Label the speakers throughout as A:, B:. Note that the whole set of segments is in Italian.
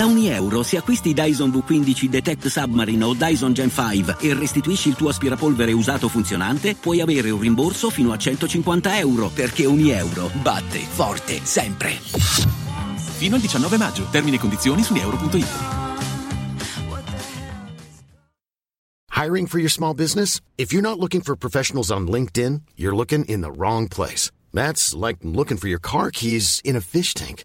A: Da ogni euro, se acquisti Dyson V15 Detect Submarine o Dyson Gen 5 e restituisci il tuo aspirapolvere usato funzionante, puoi avere un rimborso fino a 150 euro, perché ogni euro batte forte sempre.
B: Fino al 19 maggio. Termini e condizioni su euro.it.
C: Hiring for your small business? If you're not looking for professionals on LinkedIn, you're looking in the wrong place. That's like looking for your car keys in a fish tank.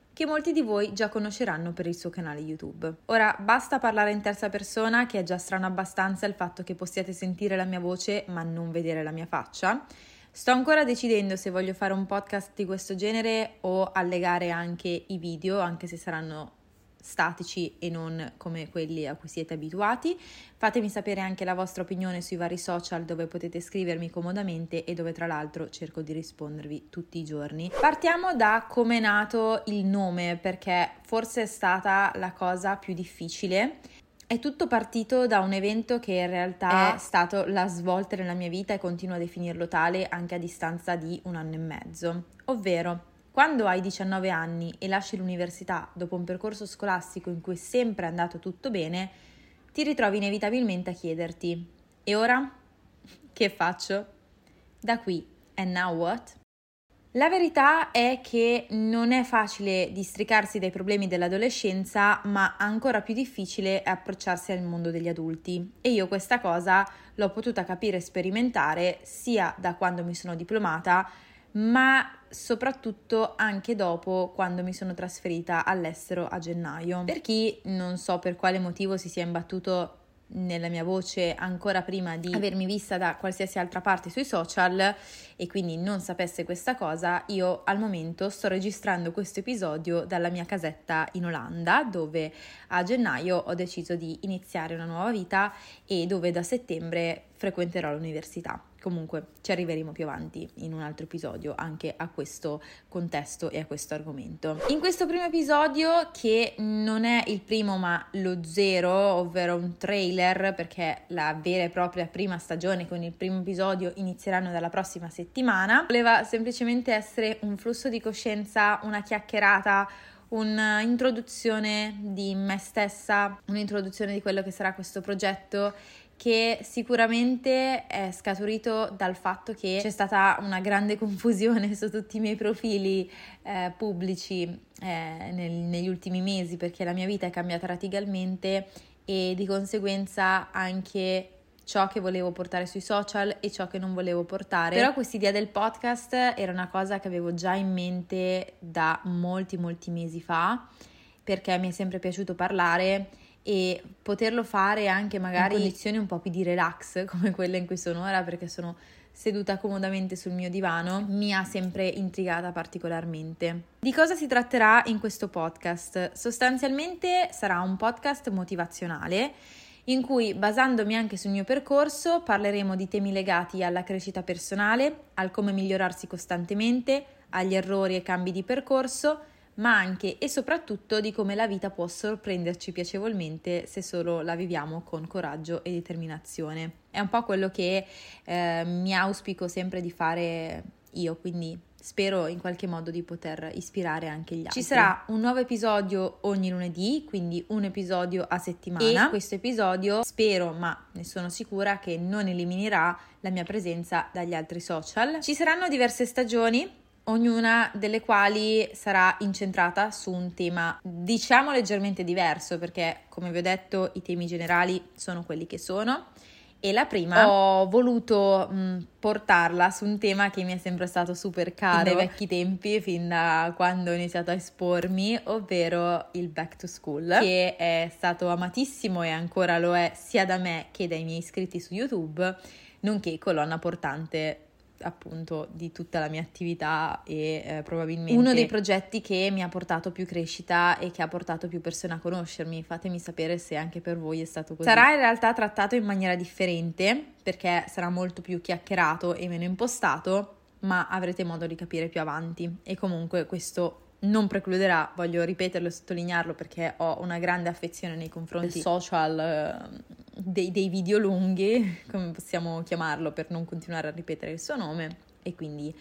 D: che molti di voi già conosceranno per il suo canale YouTube. Ora, basta parlare in terza persona, che è già strano abbastanza il fatto che possiate sentire la mia voce ma non vedere la mia faccia. Sto ancora decidendo se voglio fare un podcast di questo genere o allegare anche i video, anche se saranno statici e non come quelli a cui siete abituati. Fatemi sapere anche la vostra opinione sui vari social dove potete scrivermi comodamente e dove tra l'altro cerco di rispondervi tutti i giorni. Partiamo da come è nato il nome perché forse è stata la cosa più difficile. È tutto partito da un evento che in realtà è stato la svolta nella mia vita e continuo a definirlo tale anche a distanza di un anno e mezzo, ovvero quando hai 19 anni e lasci l'università dopo un percorso scolastico in cui è sempre andato tutto bene, ti ritrovi inevitabilmente a chiederti: e ora? Che faccio? Da qui, and now what? La verità è che non è facile districarsi dai problemi dell'adolescenza, ma ancora più difficile è approcciarsi al mondo degli adulti. E io questa cosa l'ho potuta capire e sperimentare sia da quando mi sono diplomata, ma soprattutto anche dopo quando mi sono trasferita all'estero a gennaio. Per chi non so per quale motivo si sia imbattuto nella mia voce ancora prima di avermi vista da qualsiasi altra parte sui social e quindi non sapesse questa cosa, io al momento sto registrando questo episodio dalla mia casetta in Olanda, dove a gennaio ho deciso di iniziare una nuova vita e dove da settembre frequenterò l'università. Comunque ci arriveremo più avanti in un altro episodio anche a questo contesto e a questo argomento. In questo primo episodio, che non è il primo ma lo zero, ovvero un trailer, perché la vera e propria prima stagione con il primo episodio inizieranno dalla prossima settimana, voleva semplicemente essere un flusso di coscienza, una chiacchierata un'introduzione di me stessa, un'introduzione di quello che sarà questo progetto che sicuramente è scaturito dal fatto che c'è stata una grande confusione su tutti i miei profili eh, pubblici eh, nel, negli ultimi mesi perché la mia vita è cambiata radicalmente e di conseguenza anche ciò che volevo portare sui social e ciò che non volevo portare. Però quest'idea del podcast era una cosa che avevo già in mente da molti molti mesi fa perché mi è sempre piaciuto parlare e poterlo fare anche magari in condizioni un po' più di relax come quella in cui sono ora perché sono seduta comodamente sul mio divano mi ha sempre intrigata particolarmente. Di cosa si tratterà in questo podcast? Sostanzialmente sarà un podcast motivazionale in cui, basandomi anche sul mio percorso, parleremo di temi legati alla crescita personale, al come migliorarsi costantemente, agli errori e cambi di percorso, ma anche e soprattutto di come la vita può sorprenderci piacevolmente se solo la viviamo con coraggio e determinazione. È un po' quello che eh, mi auspico sempre di fare io, quindi spero in qualche modo di poter ispirare anche gli altri. Ci sarà un nuovo episodio ogni lunedì, quindi un episodio a settimana. E questo episodio spero, ma ne sono sicura che non eliminerà la mia presenza dagli altri social. Ci saranno diverse stagioni ognuna delle quali sarà incentrata su un tema diciamo leggermente diverso perché come vi ho detto i temi generali sono quelli che sono. E la prima ho voluto mh, portarla su un tema che mi è sempre stato super caro dai vecchi tempi, fin da quando ho iniziato a espormi, ovvero il back to school, che è stato amatissimo e ancora lo è sia da me che dai miei iscritti su YouTube, nonché colonna portante appunto di tutta la mia attività e eh, probabilmente uno dei progetti che mi ha portato più crescita e che ha portato più persone a conoscermi. Fatemi sapere se anche per voi è stato così. Sarà in realtà trattato in maniera differente perché sarà molto più chiacchierato e meno impostato, ma avrete modo di capire più avanti e comunque questo non precluderà, voglio ripeterlo e sottolinearlo perché ho una grande affezione nei confronti del social, eh, dei, dei video lunghi, come possiamo chiamarlo per non continuare a ripetere il suo nome e quindi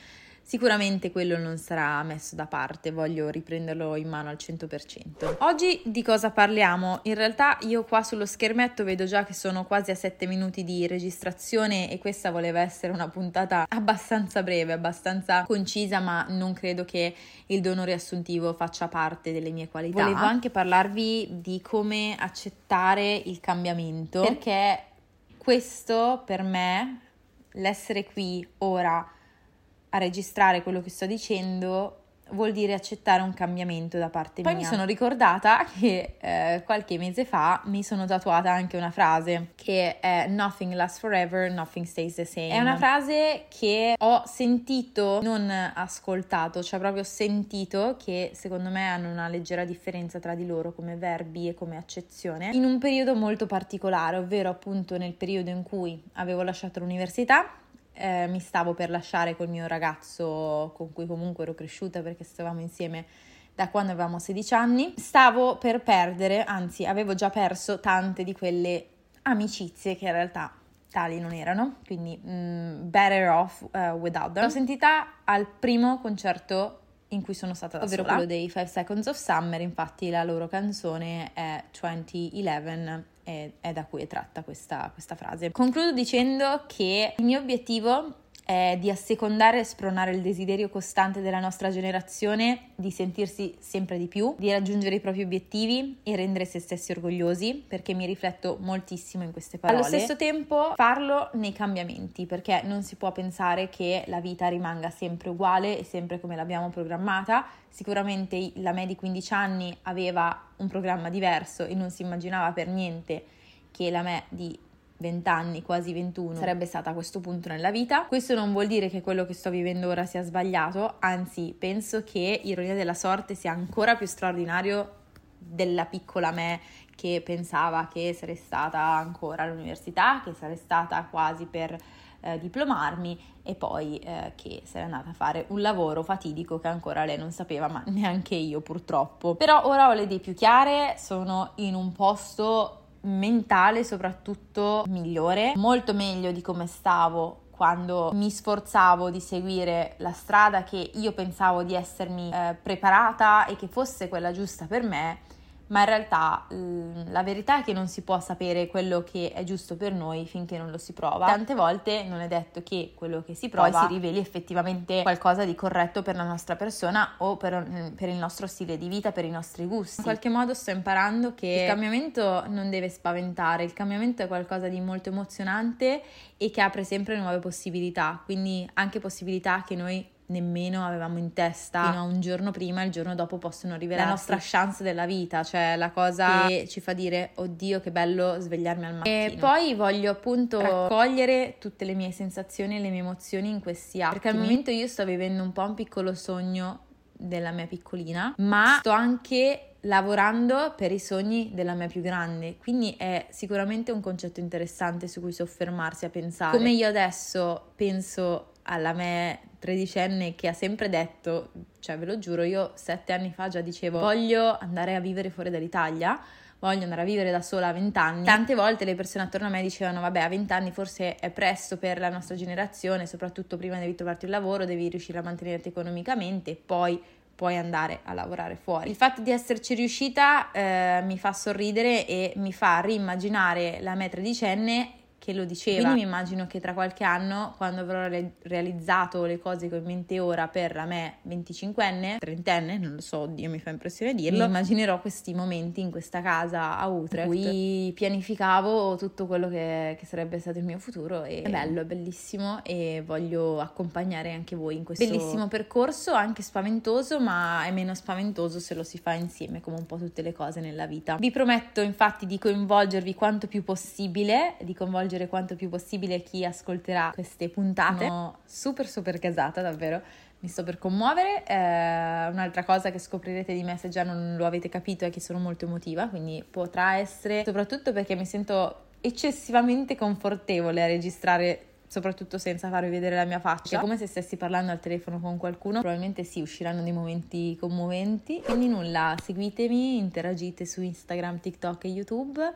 D: Sicuramente quello non sarà messo da parte, voglio riprenderlo in mano al 100%. Oggi di cosa parliamo? In realtà io qua sullo schermetto vedo già che sono quasi a 7 minuti di registrazione e questa voleva essere una puntata abbastanza breve, abbastanza concisa, ma non credo che il dono riassuntivo faccia parte delle mie qualità. Volevo anche parlarvi di come accettare il cambiamento, perché questo per me, l'essere qui ora, a registrare quello che sto dicendo vuol dire accettare un cambiamento da parte Poi mia. Poi mi sono ricordata che eh, qualche mese fa mi sono tatuata anche una frase che è Nothing lasts forever, nothing stays the same. È una frase che ho sentito, non ascoltato, cioè proprio sentito che secondo me hanno una leggera differenza tra di loro come verbi e come accezione in un periodo molto particolare, ovvero appunto nel periodo in cui avevo lasciato l'università eh, mi stavo per lasciare col mio ragazzo con cui comunque ero cresciuta perché stavamo insieme da quando avevamo 16 anni. Stavo per perdere, anzi avevo già perso tante di quelle amicizie che in realtà tali non erano, quindi mm, better off uh, without them. L'ho sentita al primo concerto in cui sono stata da ovvero sola. quello dei Five Seconds of Summer, infatti la loro canzone è 2011 è da cui è tratta questa, questa frase. Concludo dicendo che il mio obiettivo è di assecondare e spronare il desiderio costante della nostra generazione di sentirsi sempre di più, di raggiungere i propri obiettivi e rendere se stessi orgogliosi, perché mi rifletto moltissimo in queste parole. Allo stesso tempo farlo nei cambiamenti, perché non si può pensare che la vita rimanga sempre uguale e sempre come l'abbiamo programmata. Sicuramente la me di 15 anni aveva un programma diverso e non si immaginava per niente che la me di 20 anni, quasi 21, sarebbe stata a questo punto nella vita. Questo non vuol dire che quello che sto vivendo ora sia sbagliato, anzi penso che ironia della sorte sia ancora più straordinario della piccola me che pensava che sarei stata ancora all'università, che sarei stata quasi per eh, diplomarmi e poi eh, che sarei andata a fare un lavoro fatidico che ancora lei non sapeva, ma neanche io purtroppo. Però ora ho le idee più chiare, sono in un posto mentale soprattutto migliore, molto meglio di come stavo quando mi sforzavo di seguire la strada che io pensavo di essermi eh, preparata e che fosse quella giusta per me ma in realtà la verità è che non si può sapere quello che è giusto per noi finché non lo si prova. Tante volte non è detto che quello che si prova si riveli effettivamente qualcosa di corretto per la nostra persona o per, per il nostro stile di vita, per i nostri gusti. In qualche modo sto imparando che il cambiamento non deve spaventare, il cambiamento è qualcosa di molto emozionante e che apre sempre nuove possibilità, quindi anche possibilità che noi nemmeno avevamo in testa fino a un giorno prima, il giorno dopo possono rivelarsi la nostra chance della vita, cioè la cosa che ci fa dire oddio che bello svegliarmi al mattino. E poi voglio appunto raccogliere tutte le mie sensazioni e le mie emozioni in questi atti. Perché al momento io sto vivendo un po' un piccolo sogno della mia piccolina, ma sto anche lavorando per i sogni della mia più grande, quindi è sicuramente un concetto interessante su cui soffermarsi a pensare. Come io adesso penso alla me tredicenne che ha sempre detto, cioè ve lo giuro, io sette anni fa già dicevo voglio andare a vivere fuori dall'Italia, voglio andare a vivere da sola a vent'anni. Tante volte le persone attorno a me dicevano vabbè a vent'anni forse è presto per la nostra generazione, soprattutto prima devi trovarti un lavoro, devi riuscire a mantenerti economicamente poi puoi andare a lavorare fuori. Il fatto di esserci riuscita eh, mi fa sorridere e mi fa rimmaginare la me tredicenne che lo diceva. Quindi mi immagino che tra qualche anno, quando avrò re- realizzato le cose che ho in mente ora per me 25enne, 30enne, non lo so, oddio, mi fa impressione dirlo, mi immaginerò questi momenti in questa casa a Utrecht, in cui pianificavo tutto quello che, che, sarebbe stato il mio futuro e è bello, è bellissimo e voglio accompagnare anche voi in questo bellissimo percorso, anche spaventoso, ma è meno spaventoso se lo si fa insieme, come un po' tutte le cose nella vita. Vi prometto infatti di coinvolgervi quanto più possibile, di coinvolgere coinvolgere quanto più possibile chi ascolterà queste puntate. Sono super super gasata davvero. Mi sto per commuovere. Eh, un'altra cosa che scoprirete di me se già non lo avete capito è che sono molto emotiva, quindi potrà essere soprattutto perché mi sento eccessivamente confortevole a registrare soprattutto senza farvi vedere la mia faccia, è come se stessi parlando al telefono con qualcuno, probabilmente sì, usciranno dei momenti commoventi, quindi nulla, seguitemi, interagite su Instagram, TikTok e YouTube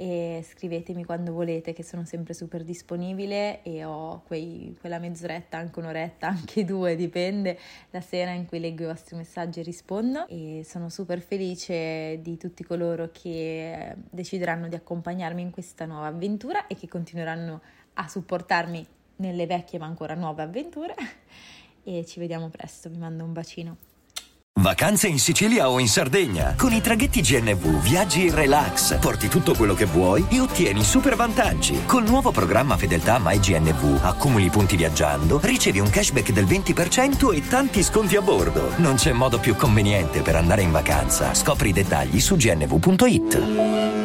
D: e scrivetemi quando volete che sono sempre super disponibile e ho quei, quella mezz'oretta, anche un'oretta, anche due, dipende, la sera in cui leggo i vostri messaggi e rispondo. E sono super felice di tutti coloro che decideranno di accompagnarmi in questa nuova avventura e che continueranno a supportarmi nelle vecchie ma ancora nuove avventure e ci vediamo presto, vi mando un bacino.
E: Vacanze in Sicilia o in Sardegna. Con i traghetti GNV viaggi in relax, porti tutto quello che vuoi e ottieni super vantaggi. Col nuovo programma Fedeltà MyGNV accumuli punti viaggiando, ricevi un cashback del 20% e tanti sconti a bordo. Non c'è modo più conveniente per andare in vacanza. Scopri i dettagli su gnv.it.